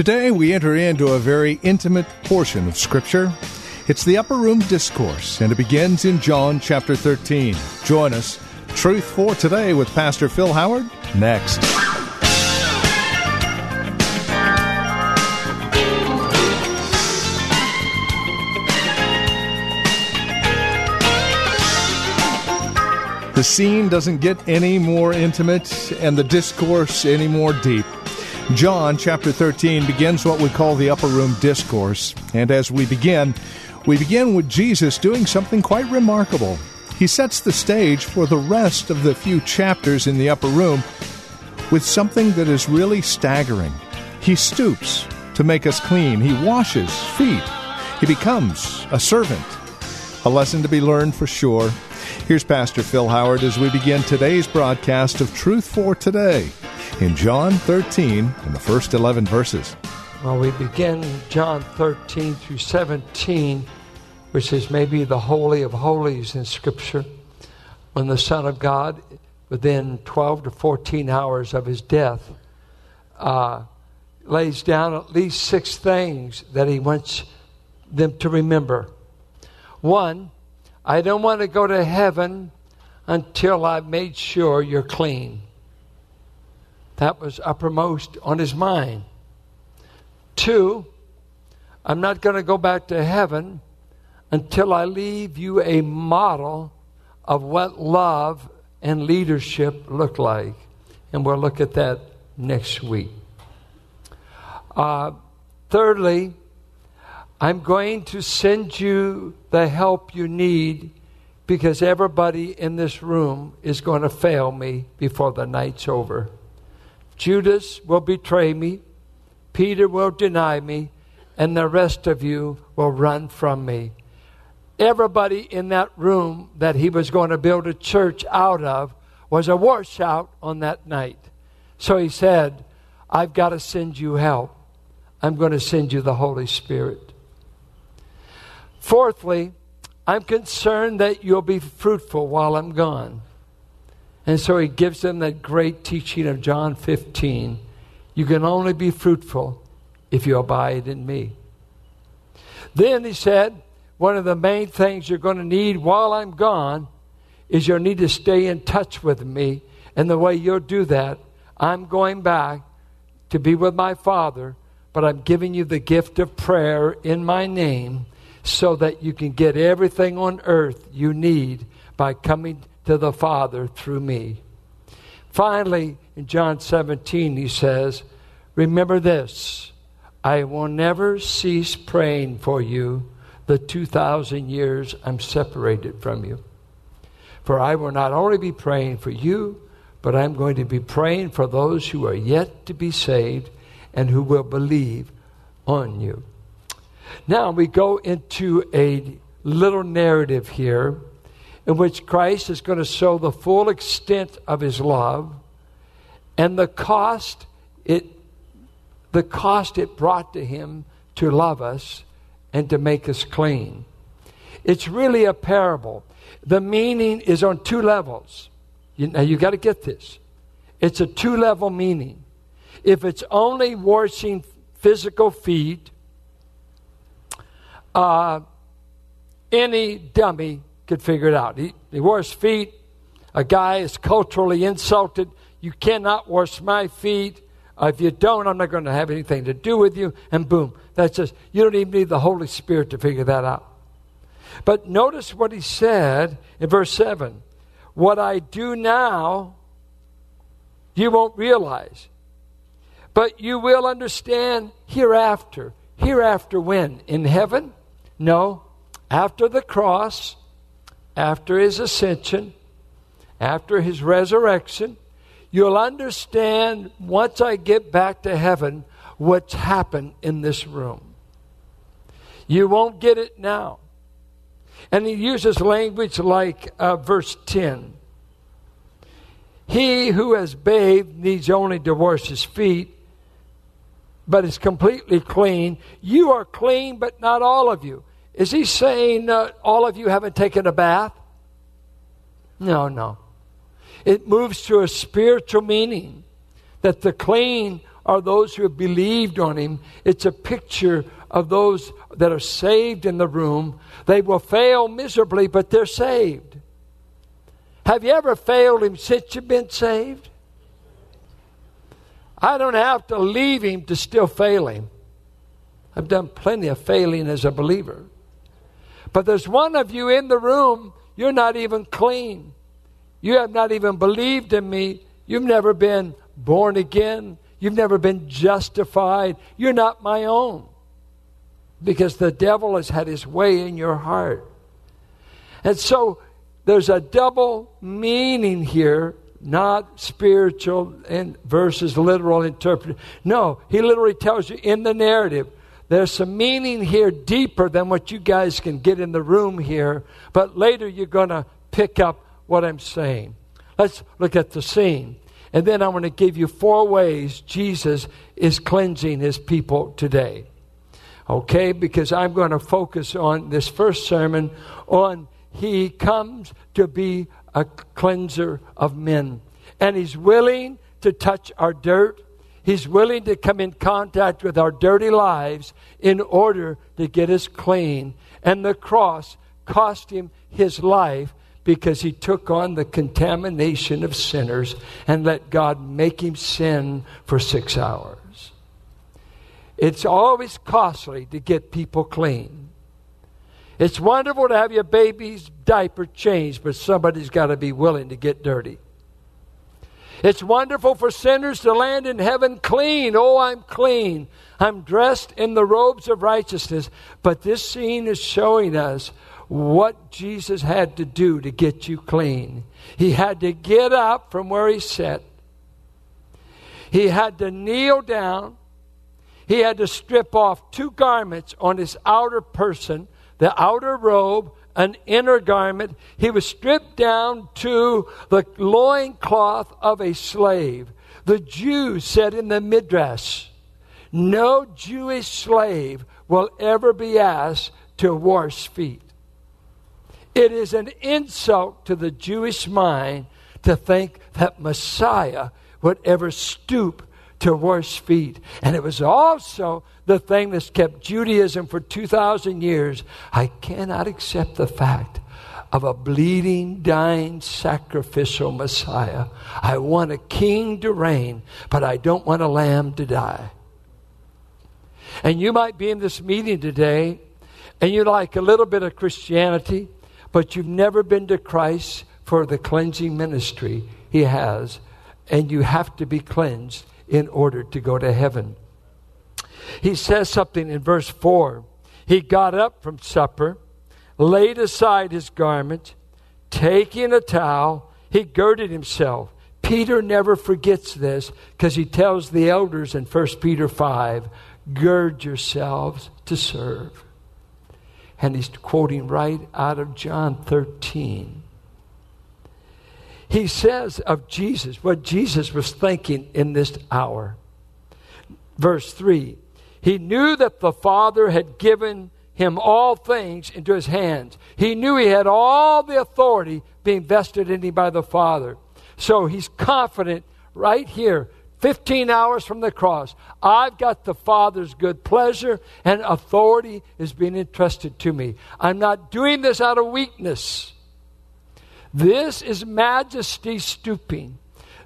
Today, we enter into a very intimate portion of Scripture. It's the Upper Room Discourse, and it begins in John chapter 13. Join us, Truth for Today, with Pastor Phil Howard, next. The scene doesn't get any more intimate, and the discourse any more deep. John chapter 13 begins what we call the upper room discourse. And as we begin, we begin with Jesus doing something quite remarkable. He sets the stage for the rest of the few chapters in the upper room with something that is really staggering. He stoops to make us clean, he washes feet, he becomes a servant. A lesson to be learned for sure. Here's Pastor Phil Howard as we begin today's broadcast of Truth for Today in John 13 in the first 11 verses. Well, we begin John 13 through 17, which is maybe the Holy of Holies in Scripture, when the Son of God, within 12 to 14 hours of his death, uh, lays down at least six things that he wants them to remember. One, I don't want to go to heaven until I've made sure you're clean. That was uppermost on his mind. Two, I'm not going to go back to heaven until I leave you a model of what love and leadership look like. And we'll look at that next week. Uh, thirdly, I'm going to send you the help you need because everybody in this room is going to fail me before the night's over. Judas will betray me, Peter will deny me, and the rest of you will run from me. Everybody in that room that he was going to build a church out of was a washout on that night. So he said, I've got to send you help. I'm going to send you the Holy Spirit. Fourthly, I'm concerned that you'll be fruitful while I'm gone. And so he gives them that great teaching of John 15. You can only be fruitful if you abide in me. Then he said, one of the main things you're going to need while I'm gone is you'll need to stay in touch with me. And the way you'll do that, I'm going back to be with my Father, but I'm giving you the gift of prayer in my name so that you can get everything on earth you need by coming to the Father through me. Finally, in John 17, he says, Remember this I will never cease praying for you the 2,000 years I'm separated from you. For I will not only be praying for you, but I'm going to be praying for those who are yet to be saved and who will believe on you. Now we go into a little narrative here in which Christ is going to show the full extent of his love and the cost it the cost it brought to him to love us and to make us clean. It's really a parable. The meaning is on two levels. You, now you got to get this. It's a two level meaning. If it's only washing physical feet, uh, any dummy could figure it out. He, he washed feet. A guy is culturally insulted. You cannot wash my feet. Uh, if you don't, I'm not going to have anything to do with you. And boom, that's just, you don't even need the Holy Spirit to figure that out. But notice what he said in verse 7 What I do now, you won't realize, but you will understand hereafter. Hereafter when? In heaven? No. After the cross, after his ascension, after his resurrection, you'll understand once I get back to heaven what's happened in this room. You won't get it now. And he uses language like uh, verse 10. He who has bathed needs only to wash his feet, but is completely clean. You are clean, but not all of you. Is he saying uh, all of you haven't taken a bath? No, no. It moves to a spiritual meaning that the clean are those who have believed on him. It's a picture of those that are saved in the room. They will fail miserably, but they're saved. Have you ever failed him since you've been saved? I don't have to leave him to still fail him. I've done plenty of failing as a believer. But there's one of you in the room, you're not even clean. You have not even believed in me. You've never been born again. You've never been justified. You're not my own. Because the devil has had his way in your heart. And so there's a double meaning here, not spiritual and versus literal interpretation. No, he literally tells you in the narrative. There's some meaning here deeper than what you guys can get in the room here, but later you're going to pick up what I'm saying. Let's look at the scene. And then I'm going to give you four ways Jesus is cleansing his people today. Okay? Because I'm going to focus on this first sermon on he comes to be a cleanser of men. And he's willing to touch our dirt. He's willing to come in contact with our dirty lives in order to get us clean. And the cross cost him his life because he took on the contamination of sinners and let God make him sin for six hours. It's always costly to get people clean. It's wonderful to have your baby's diaper changed, but somebody's got to be willing to get dirty. It's wonderful for sinners to land in heaven clean. Oh, I'm clean. I'm dressed in the robes of righteousness. But this scene is showing us what Jesus had to do to get you clean. He had to get up from where he sat, he had to kneel down, he had to strip off two garments on his outer person the outer robe, an inner garment. He was stripped down to the loincloth of a slave. The Jews said in the Midrash, no Jewish slave will ever be asked to wash feet. It is an insult to the Jewish mind to think that Messiah would ever stoop to wash feet. And it was also the thing that's kept Judaism for 2,000 years. I cannot accept the fact of a bleeding, dying, sacrificial Messiah. I want a king to reign, but I don't want a lamb to die. And you might be in this meeting today and you like a little bit of Christianity, but you've never been to Christ for the cleansing ministry he has, and you have to be cleansed in order to go to heaven. He says something in verse 4. He got up from supper, laid aside his garment, taking a towel, he girded himself. Peter never forgets this because he tells the elders in 1 Peter 5 gird yourselves to serve. And he's quoting right out of John 13 he says of Jesus what Jesus was thinking in this hour. Verse 3 He knew that the Father had given him all things into his hands. He knew he had all the authority being vested in him by the Father. So he's confident right here, 15 hours from the cross. I've got the Father's good pleasure and authority is being entrusted to me. I'm not doing this out of weakness. This is majesty stooping.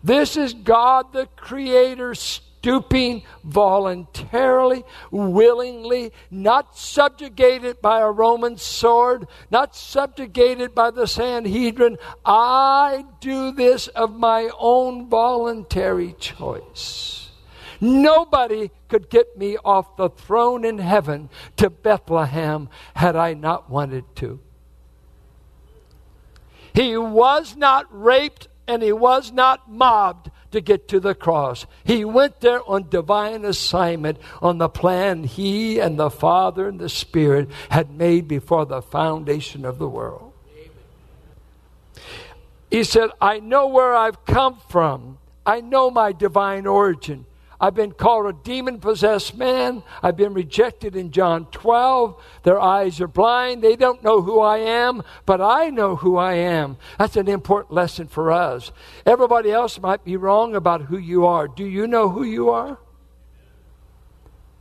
This is God the Creator stooping voluntarily, willingly, not subjugated by a Roman sword, not subjugated by the Sanhedrin. I do this of my own voluntary choice. Nobody could get me off the throne in heaven to Bethlehem had I not wanted to. He was not raped and he was not mobbed to get to the cross. He went there on divine assignment on the plan he and the Father and the Spirit had made before the foundation of the world. He said, I know where I've come from. I know my divine origin. I've been called a demon possessed man. I've been rejected in John 12. Their eyes are blind. They don't know who I am, but I know who I am. That's an important lesson for us. Everybody else might be wrong about who you are. Do you know who you are?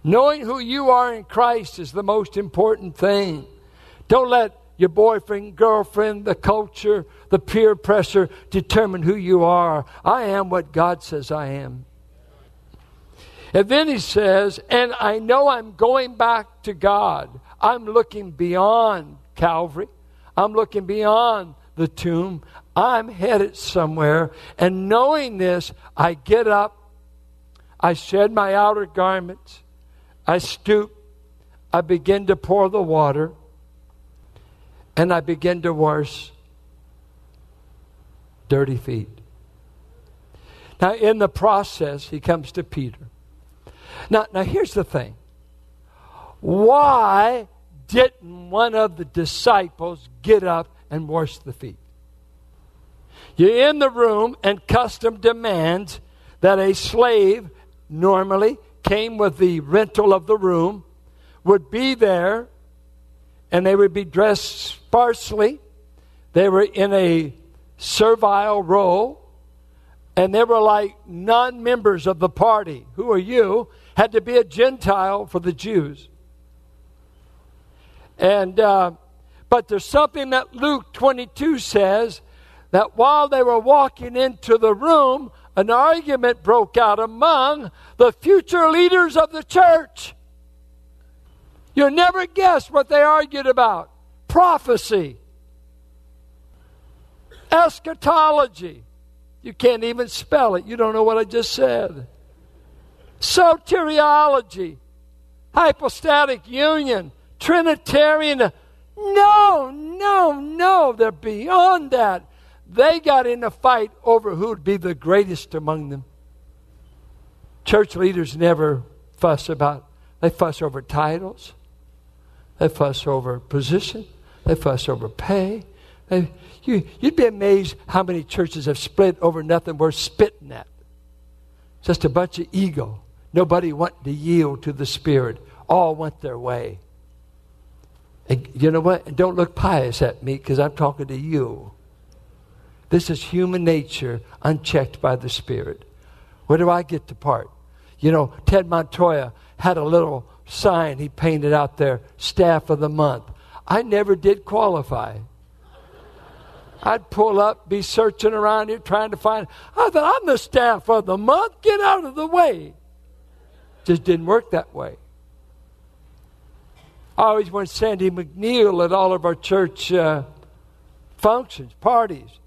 Knowing who you are in Christ is the most important thing. Don't let your boyfriend, girlfriend, the culture, the peer pressure determine who you are. I am what God says I am. And then he says, and I know I'm going back to God. I'm looking beyond Calvary. I'm looking beyond the tomb. I'm headed somewhere. And knowing this, I get up. I shed my outer garments. I stoop. I begin to pour the water. And I begin to wash dirty feet. Now, in the process, he comes to Peter. Now, now here's the thing. Why didn't one of the disciples get up and wash the feet? You're in the room, and custom demands that a slave, normally came with the rental of the room, would be there, and they would be dressed sparsely. They were in a servile role, and they were like non members of the party. Who are you? Had to be a Gentile for the Jews. And, uh, but there's something that Luke 22 says that while they were walking into the room, an argument broke out among the future leaders of the church. You'll never guess what they argued about prophecy, eschatology. You can't even spell it. You don't know what I just said soteriology, hypostatic union, Trinitarian. No, no, no. They're beyond that. They got in a fight over who would be the greatest among them. Church leaders never fuss about, they fuss over titles, they fuss over position, they fuss over pay. You, you'd be amazed how many churches have split over nothing worth spitting at. Just a bunch of ego. Nobody wanted to yield to the Spirit. All went their way. And you know what? Don't look pious at me because I'm talking to you. This is human nature unchecked by the Spirit. Where do I get to part? You know, Ted Montoya had a little sign he painted out there, staff of the month. I never did qualify. I'd pull up, be searching around here trying to find. I thought, I'm the staff of the month. Get out of the way. Just didn't work that way. I always want Sandy McNeil at all of our church uh, functions, parties,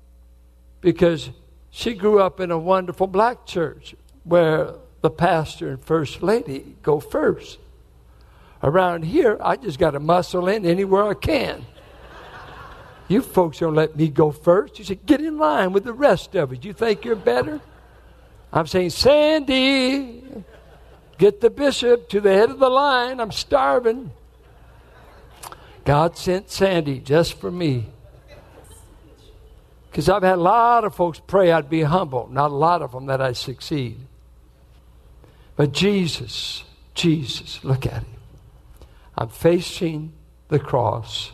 because she grew up in a wonderful black church where the pastor and first lady go first. Around here, I just got to muscle in anywhere I can. You folks don't let me go first. You said, get in line with the rest of us. You think you're better? I'm saying, Sandy, Get the bishop to the head of the line. I'm starving. God sent Sandy just for me. Because I've had a lot of folks pray I'd be humble, not a lot of them that I'd succeed. But Jesus, Jesus, look at him. I'm facing the cross.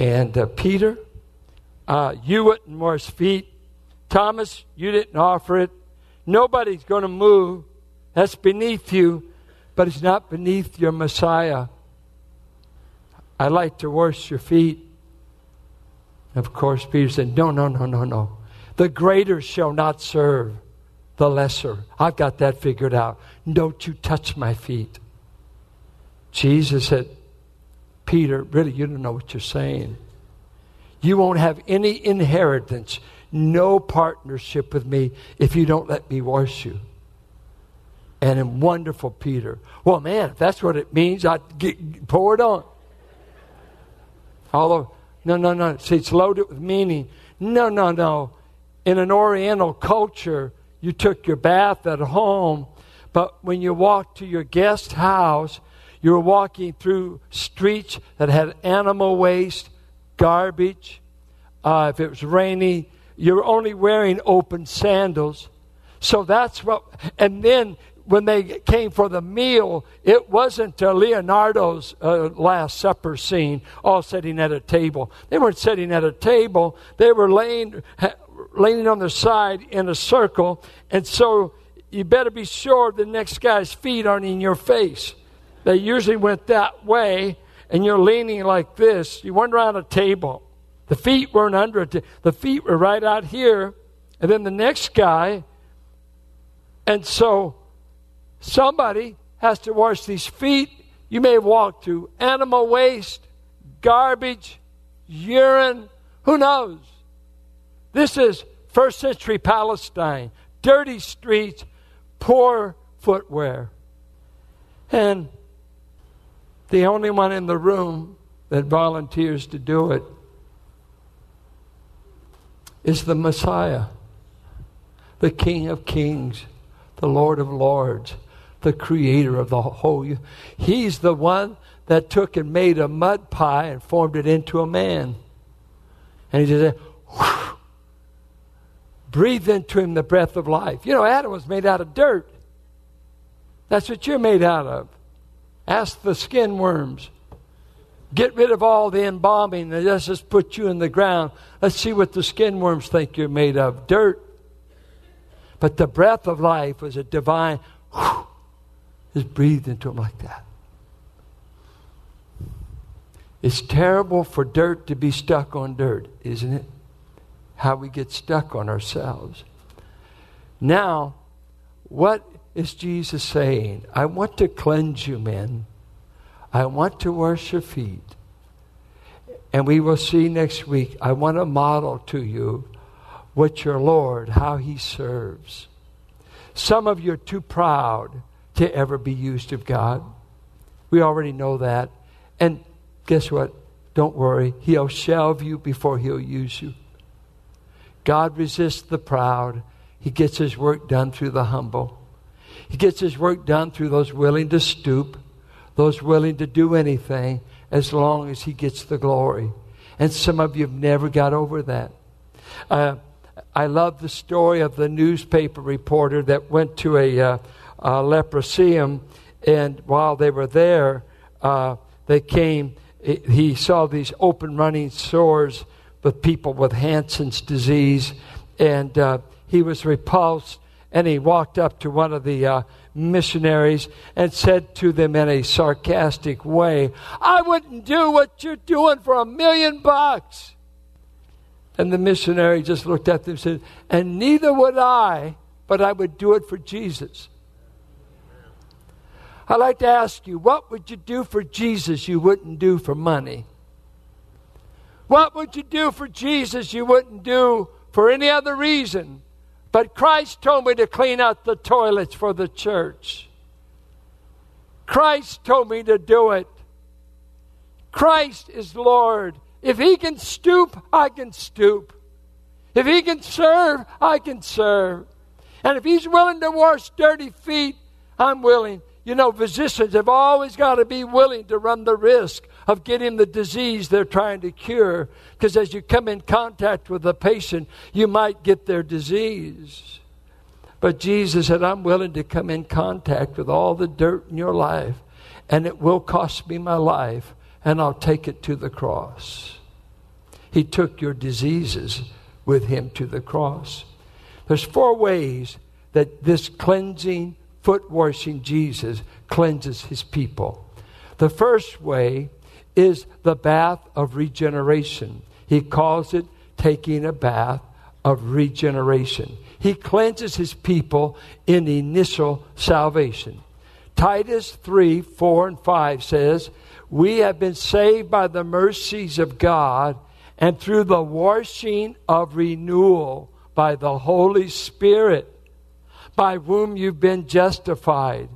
And uh, Peter, uh, you wouldn't wash feet. Thomas, you didn't offer it. Nobody's going to move that's beneath you, but it's not beneath your Messiah. I like to wash your feet. Of course, Peter said, No, no, no, no, no. The greater shall not serve the lesser. I've got that figured out. Don't you touch my feet. Jesus said, Peter, really, you don't know what you're saying. You won't have any inheritance, no partnership with me if you don't let me wash you and a wonderful Peter. Well, man, if that's what it means, I'd get, pour it on. Although, no, no, no. See, it's loaded with meaning. No, no, no. In an Oriental culture, you took your bath at home, but when you walked to your guest house, you were walking through streets that had animal waste, garbage. Uh, if it was rainy, you were only wearing open sandals. So that's what, and then when they came for the meal, it wasn't uh, Leonardo's uh, Last Supper scene, all sitting at a table. They weren't sitting at a table, they were laying, ha, laying on their side in a circle, and so you better be sure the next guy's feet aren't in your face. They usually went that way, and you're leaning like this. You weren't around a table. The feet weren't under it. The feet were right out here, and then the next guy. And so somebody has to wash these feet. You may have walked through animal waste, garbage, urine, who knows? This is first century Palestine. Dirty streets, poor footwear. And the only one in the room that volunteers to do it is the Messiah, the King of Kings, the Lord of Lords, the Creator of the whole. He's the one that took and made a mud pie and formed it into a man. And he just said, breathe into him the breath of life. You know, Adam was made out of dirt. That's what you're made out of. Ask the skin worms. Get rid of all the embalming and let's just put you in the ground. Let's see what the skin worms think you're made of. Dirt. But the breath of life was a divine, whew, is breathed into him like that. It's terrible for dirt to be stuck on dirt, isn't it? How we get stuck on ourselves. Now, what is Jesus saying? I want to cleanse you, men. I want to wash your feet. And we will see next week. I want to model to you what your Lord, how he serves. Some of you are too proud to ever be used of God. We already know that. And guess what? Don't worry. He'll shelve you before he'll use you. God resists the proud. He gets his work done through the humble. He gets his work done through those willing to stoop, those willing to do anything as long as he gets the glory. And some of you have never got over that. Uh, I love the story of the newspaper reporter that went to a, uh, a leproseum, and while they were there, uh, they came. He saw these open running sores with people with Hansen's disease, and uh, he was repulsed and he walked up to one of the uh, missionaries and said to them in a sarcastic way, I wouldn't do what you're doing for a million bucks. And the missionary just looked at them and said, And neither would I, but I would do it for Jesus. I'd like to ask you, what would you do for Jesus you wouldn't do for money? What would you do for Jesus you wouldn't do for any other reason? But Christ told me to clean out the toilets for the church. Christ told me to do it. Christ is Lord. If He can stoop, I can stoop. If He can serve, I can serve. And if He's willing to wash dirty feet, I'm willing. You know, physicians have always got to be willing to run the risk of getting the disease they're trying to cure. Because as you come in contact with the patient, you might get their disease. But Jesus said, I'm willing to come in contact with all the dirt in your life, and it will cost me my life, and I'll take it to the cross. He took your diseases with him to the cross. There's four ways that this cleansing, foot washing Jesus cleanses his people. The first way is the bath of regeneration. He calls it taking a bath of regeneration. He cleanses his people in initial salvation. Titus 3 4 and 5 says, We have been saved by the mercies of God and through the washing of renewal by the Holy Spirit, by whom you've been justified.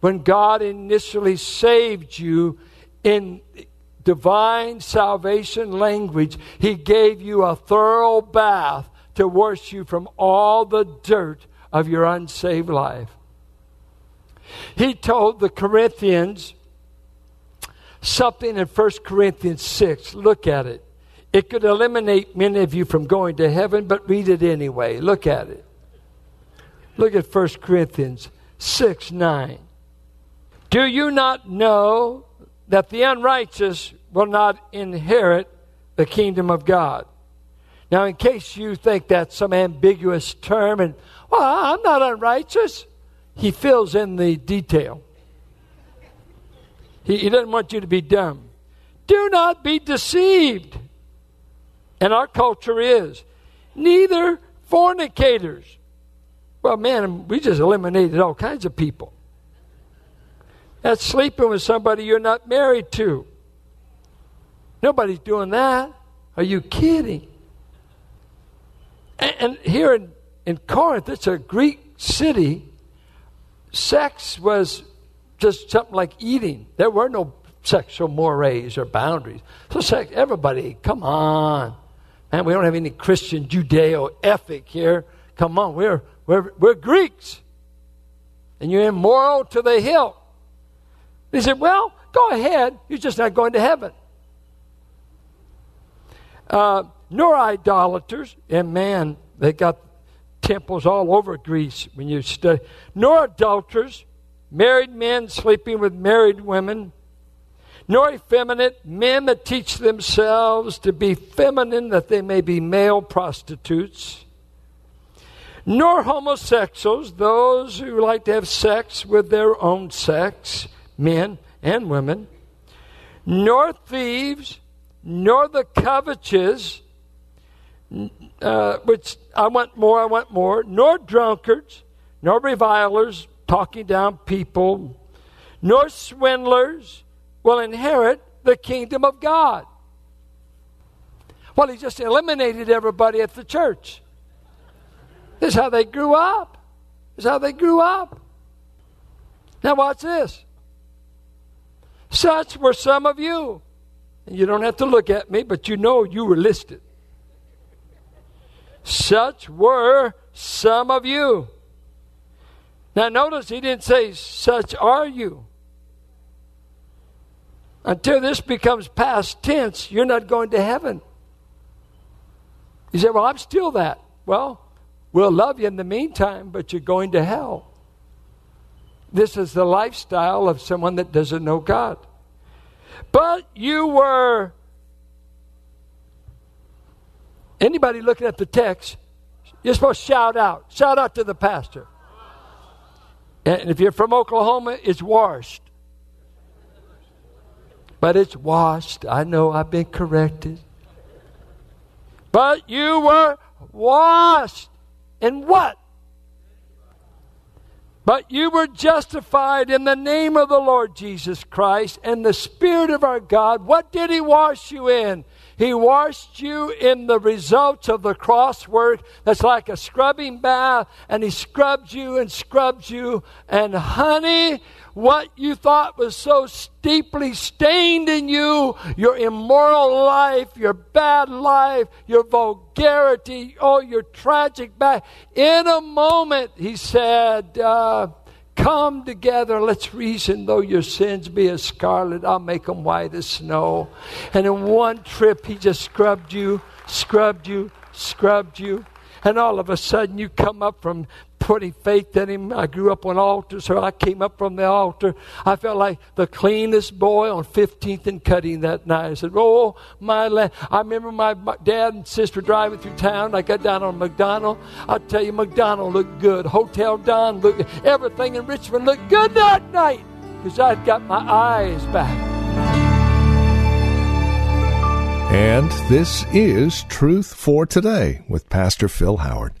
When God initially saved you, in divine salvation language, He gave you a thorough bath to wash you from all the dirt of your unsaved life. He told the Corinthians something in 1 Corinthians 6. Look at it. It could eliminate many of you from going to heaven, but read it anyway. Look at it. Look at 1 Corinthians 6 9. Do you not know that the unrighteous will not inherit the kingdom of God? Now, in case you think that's some ambiguous term, and, well, I'm not unrighteous, he fills in the detail. He, he doesn't want you to be dumb. Do not be deceived. And our culture is. Neither fornicators. Well, man, we just eliminated all kinds of people. That's sleeping with somebody you're not married to. Nobody's doing that. Are you kidding? And, and here in, in Corinth, it's a Greek city. Sex was just something like eating. There were no sexual mores or boundaries. So, sex, everybody, come on. Man, we don't have any Christian Judeo ethic here. Come on, we're, we're, we're Greeks. And you're immoral to the hilt. He said, Well, go ahead. You're just not going to heaven. Uh, nor idolaters. And man, they got temples all over Greece when you study. Nor adulterers, married men sleeping with married women, nor effeminate men that teach themselves to be feminine that they may be male prostitutes, nor homosexuals, those who like to have sex with their own sex, men and women, nor thieves, nor the covetous, uh, which I want more, I want more, nor drunkards, nor revilers, talking down people, nor swindlers will inherit the kingdom of God. Well, he just eliminated everybody at the church. This is how they grew up. This is how they grew up. Now, watch this. Such were some of you. And you don't have to look at me, but you know you were listed. Such were some of you. Now, notice he didn't say, Such are you. Until this becomes past tense, you're not going to heaven. You say, Well, I'm still that. Well, we'll love you in the meantime, but you're going to hell. This is the lifestyle of someone that doesn't know God. But you were. Anybody looking at the text, you're supposed to shout out. Shout out to the pastor. And if you're from Oklahoma, it's washed. But it's washed. I know I've been corrected. But you were washed. In what? But you were justified in the name of the Lord Jesus Christ and the Spirit of our God. What did He wash you in? He washed you in the results of the cross work. That's like a scrubbing bath, and He scrubbed you and scrubbed you. And honey, what you thought was so steeply stained in you, your immoral life, your bad life, your vulgarity, oh, your tragic back. In a moment, He said, uh, Come together, let's reason. Though your sins be as scarlet, I'll make them white as snow. And in one trip, he just scrubbed you, scrubbed you, scrubbed you. And all of a sudden, you come up from putting faith in him. I grew up on altars, so I came up from the altar. I felt like the cleanest boy on 15th and Cutting that night. I said, Oh, my land. I remember my, my dad and sister driving through town. I got down on McDonald. I'll tell you, McDonald looked good. Hotel Don looked good. Everything in Richmond looked good that night because I'd got my eyes back. And this is Truth for Today with Pastor Phil Howard.